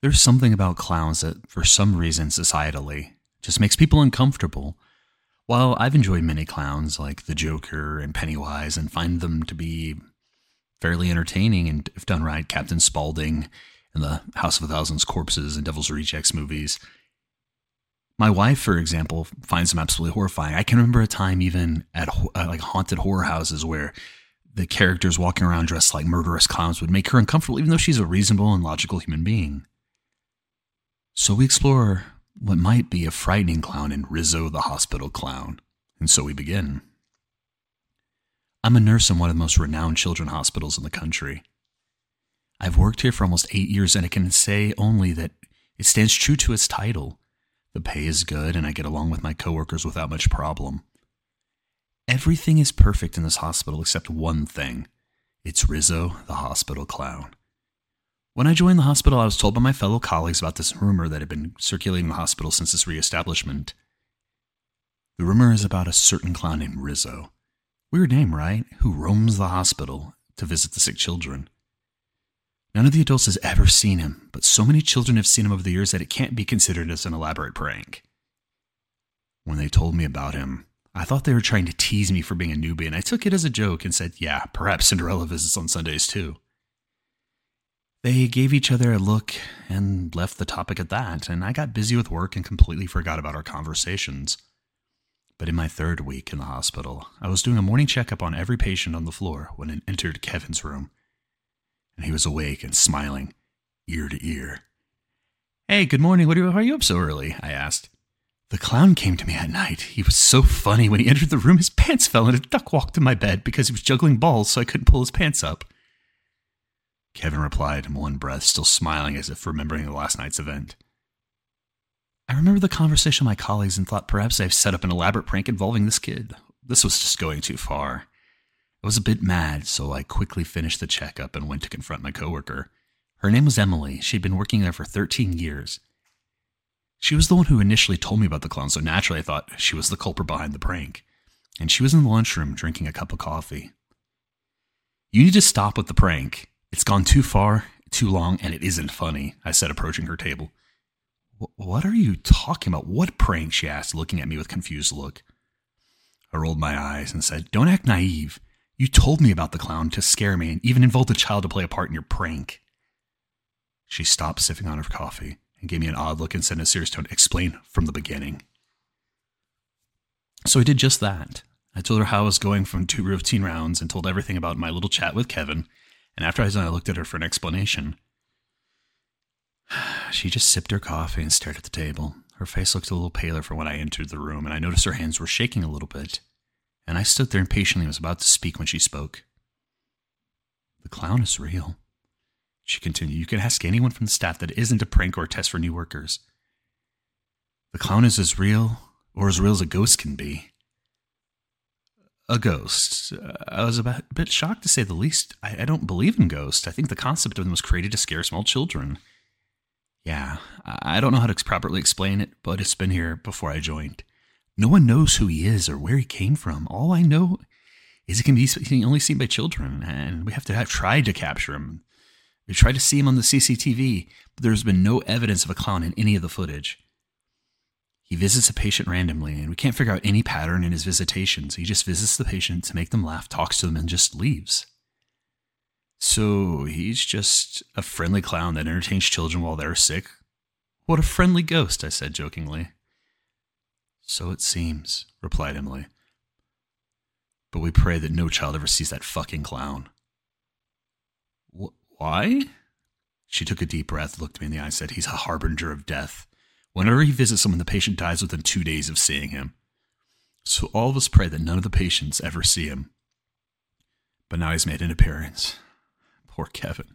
There's something about clowns that, for some reason, societally, just makes people uncomfortable. While I've enjoyed many clowns like the Joker and Pennywise and find them to be fairly entertaining and, if done right, Captain Spaulding and the House of a Thousand Corpses and Devil's Rejects movies. My wife, for example, finds them absolutely horrifying. I can remember a time even at uh, like haunted horror houses where the characters walking around dressed like murderous clowns would make her uncomfortable, even though she's a reasonable and logical human being. So we explore what might be a frightening clown in Rizzo the Hospital Clown, and so we begin. I'm a nurse in one of the most renowned children's hospitals in the country. I've worked here for almost eight years, and I can say only that it stands true to its title. The pay is good, and I get along with my coworkers without much problem. Everything is perfect in this hospital except one thing it's Rizzo, the hospital clown. When I joined the hospital, I was told by my fellow colleagues about this rumor that had been circulating the hospital since its reestablishment. The rumor is about a certain clown named Rizzo. Weird name, right? Who roams the hospital to visit the sick children. None of the adults has ever seen him, but so many children have seen him over the years that it can't be considered as an elaborate prank. When they told me about him, I thought they were trying to tease me for being a newbie, and I took it as a joke and said, yeah, perhaps Cinderella visits on Sundays too. They gave each other a look and left the topic at that, and I got busy with work and completely forgot about our conversations. But in my third week in the hospital, I was doing a morning checkup on every patient on the floor when I entered Kevin's room and he was awake and smiling, ear to ear. Hey, good morning. What are you, are you up so early? I asked. The clown came to me at night. He was so funny. When he entered the room, his pants fell and a duck walked in my bed because he was juggling balls so I couldn't pull his pants up. Kevin replied in one breath, still smiling as if remembering the last night's event. I remember the conversation with my colleagues and thought perhaps I've set up an elaborate prank involving this kid. This was just going too far. I was a bit mad, so I quickly finished the checkup and went to confront my coworker. Her name was Emily. She'd been working there for 13 years. She was the one who initially told me about the clown, so naturally I thought she was the culprit behind the prank. And she was in the lunchroom drinking a cup of coffee. You need to stop with the prank. It's gone too far, too long, and it isn't funny, I said, approaching her table. What are you talking about? What prank? she asked, looking at me with confused look. I rolled my eyes and said, Don't act naive. You told me about the clown to scare me and even involved a child to play a part in your prank. She stopped sipping on her coffee and gave me an odd look and said in a serious tone, Explain from the beginning. So I did just that. I told her how I was going from two routine rounds and told everything about my little chat with Kevin. And after I looked at her for an explanation. She just sipped her coffee and stared at the table. Her face looked a little paler from when I entered the room, and I noticed her hands were shaking a little bit and I stood there impatiently and was about to speak when she spoke. The clown is real. She continued, You can ask anyone from the staff that isn't a prank or a test for new workers. The clown is as real, or as real as a ghost can be. A ghost. I was a bit shocked to say the least. I, I don't believe in ghosts. I think the concept of them was created to scare small children. Yeah, I don't know how to properly explain it, but it's been here before I joined. No one knows who he is or where he came from. All I know is he can be only seen by children, and we have to have tried to capture him. We tried to see him on the CCTV, but there's been no evidence of a clown in any of the footage. He visits a patient randomly, and we can't figure out any pattern in his visitations. He just visits the patient to make them laugh, talks to them, and just leaves. So he's just a friendly clown that entertains children while they're sick. What a friendly ghost, I said jokingly. So it seems, replied Emily. But we pray that no child ever sees that fucking clown. Wh- why? She took a deep breath, looked me in the eye, and said, He's a harbinger of death. Whenever he visits someone, the patient dies within two days of seeing him. So all of us pray that none of the patients ever see him. But now he's made an appearance. Poor Kevin.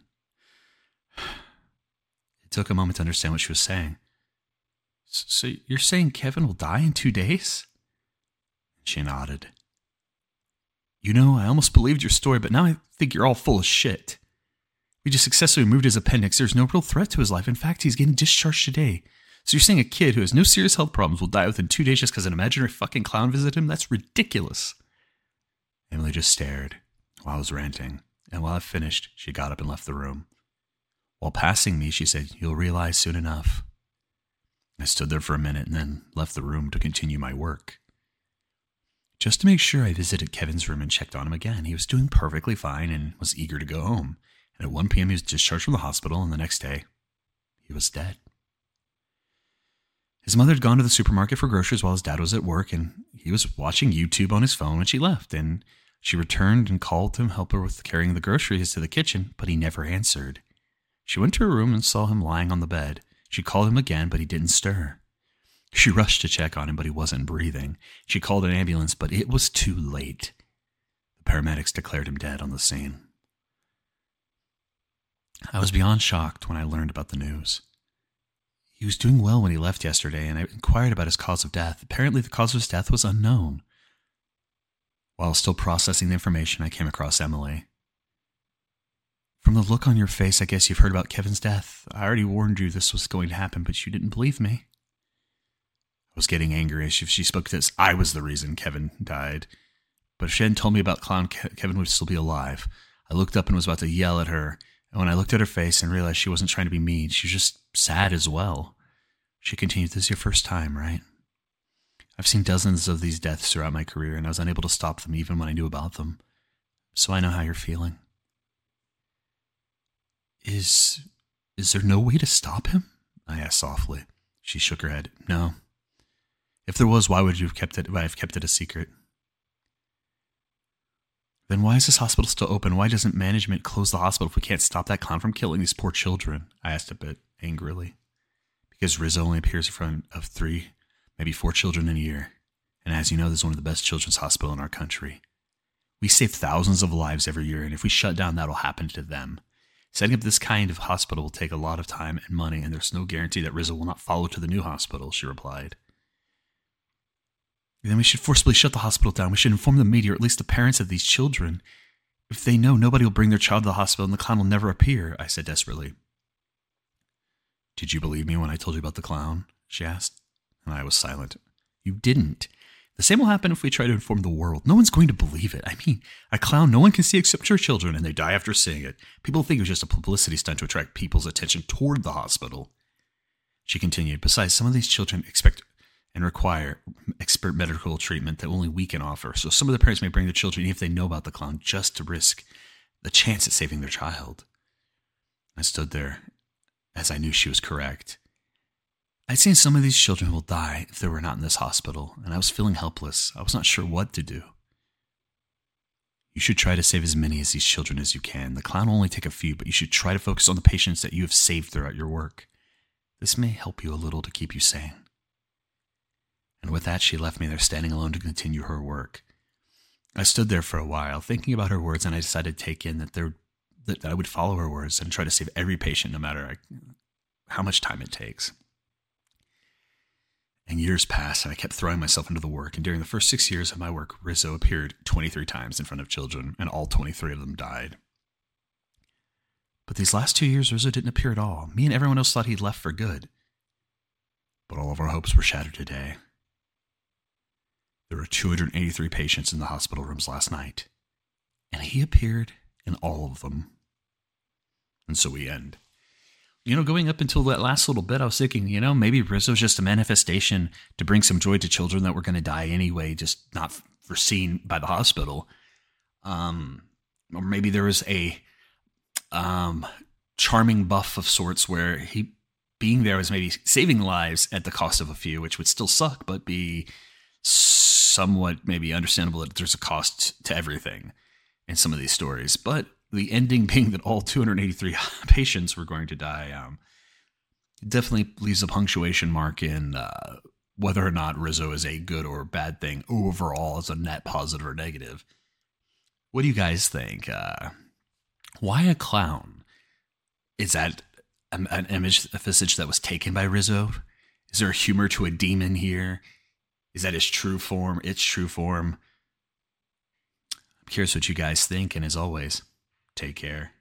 It took a moment to understand what she was saying. So you're saying Kevin will die in two days? She nodded. You know, I almost believed your story, but now I think you're all full of shit. We just successfully removed his appendix. There's no real threat to his life. In fact, he's getting discharged today. So you're saying a kid who has no serious health problems will die within two days just because an imaginary fucking clown visited him? That's ridiculous. Emily just stared while I was ranting, and while I finished, she got up and left the room. While passing me, she said, You'll realize soon enough. I stood there for a minute and then left the room to continue my work. Just to make sure, I visited Kevin's room and checked on him again. He was doing perfectly fine and was eager to go home. And at 1 p.m., he was discharged from the hospital, and the next day, he was dead. His mother had gone to the supermarket for groceries while his dad was at work, and he was watching YouTube on his phone when she left. And she returned and called him to help her with carrying the groceries to the kitchen, but he never answered. She went to her room and saw him lying on the bed. She called him again, but he didn't stir. She rushed to check on him, but he wasn't breathing. She called an ambulance, but it was too late. The paramedics declared him dead on the scene. I was beyond shocked when I learned about the news. He was doing well when he left yesterday, and I inquired about his cause of death. Apparently, the cause of his death was unknown. While still processing the information, I came across Emily. From the look on your face, I guess you've heard about Kevin's death. I already warned you this was going to happen, but you didn't believe me. I was getting angry as if she spoke this. I was the reason Kevin died. But if she hadn't told me about Clown, Kevin would still be alive. I looked up and was about to yell at her, and when I looked at her face and realized she wasn't trying to be mean, she was just sad as well. She continued, This is your first time, right? I've seen dozens of these deaths throughout my career, and I was unable to stop them even when I knew about them. So I know how you're feeling. Is is there no way to stop him? I asked softly. She shook her head. No. If there was, why would you have kept it have kept it a secret? Then why is this hospital still open? Why doesn't management close the hospital if we can't stop that clown from killing these poor children? I asked a bit angrily. Because Rizzo only appears in front of three, maybe four children in a year. And as you know, this is one of the best children's hospitals in our country. We save thousands of lives every year, and if we shut down, that'll happen to them. Setting up this kind of hospital will take a lot of time and money, and there's no guarantee that Rizzo will not follow to the new hospital, she replied. Then we should forcibly shut the hospital down. We should inform the media, or at least the parents of these children. If they know, nobody will bring their child to the hospital and the clown will never appear, I said desperately. Did you believe me when I told you about the clown? she asked. And I was silent. You didn't. The same will happen if we try to inform the world. No one's going to believe it. I mean, a clown no one can see except your children, and they die after seeing it. People think it was just a publicity stunt to attract people's attention toward the hospital. She continued, Besides, some of these children expect and require expert medical treatment that only we can offer. So some of the parents may bring their children, even if they know about the clown, just to risk the chance at saving their child. I stood there as I knew she was correct. I'd seen some of these children will die if they were not in this hospital, and I was feeling helpless. I was not sure what to do. You should try to save as many of these children as you can. The clown will only take a few, but you should try to focus on the patients that you have saved throughout your work. This may help you a little to keep you sane. And with that, she left me there standing alone to continue her work. I stood there for a while, thinking about her words, and I decided to take in that there that I would follow her words and try to save every patient, no matter how much time it takes. And years passed, and I kept throwing myself into the work. And during the first six years of my work, Rizzo appeared 23 times in front of children, and all 23 of them died. But these last two years, Rizzo didn't appear at all. Me and everyone else thought he'd left for good. But all of our hopes were shattered today. There were 283 patients in the hospital rooms last night, and he appeared in all of them. And so we end. You know, going up until that last little bit, I was thinking, you know, maybe Rizzo's just a manifestation to bring some joy to children that were going to die anyway, just not foreseen by the hospital. Um, or maybe there was a um, charming buff of sorts where he being there was maybe saving lives at the cost of a few, which would still suck, but be somewhat maybe understandable that there's a cost to everything in some of these stories. But the ending being that all 283 patients were going to die um, definitely leaves a punctuation mark in uh, whether or not Rizzo is a good or bad thing overall as a net positive or negative. What do you guys think? Uh, why a clown? Is that an image, a visage that was taken by Rizzo? Is there humor to a demon here? Is that his true form? Its true form? I'm curious what you guys think, and as always, take care.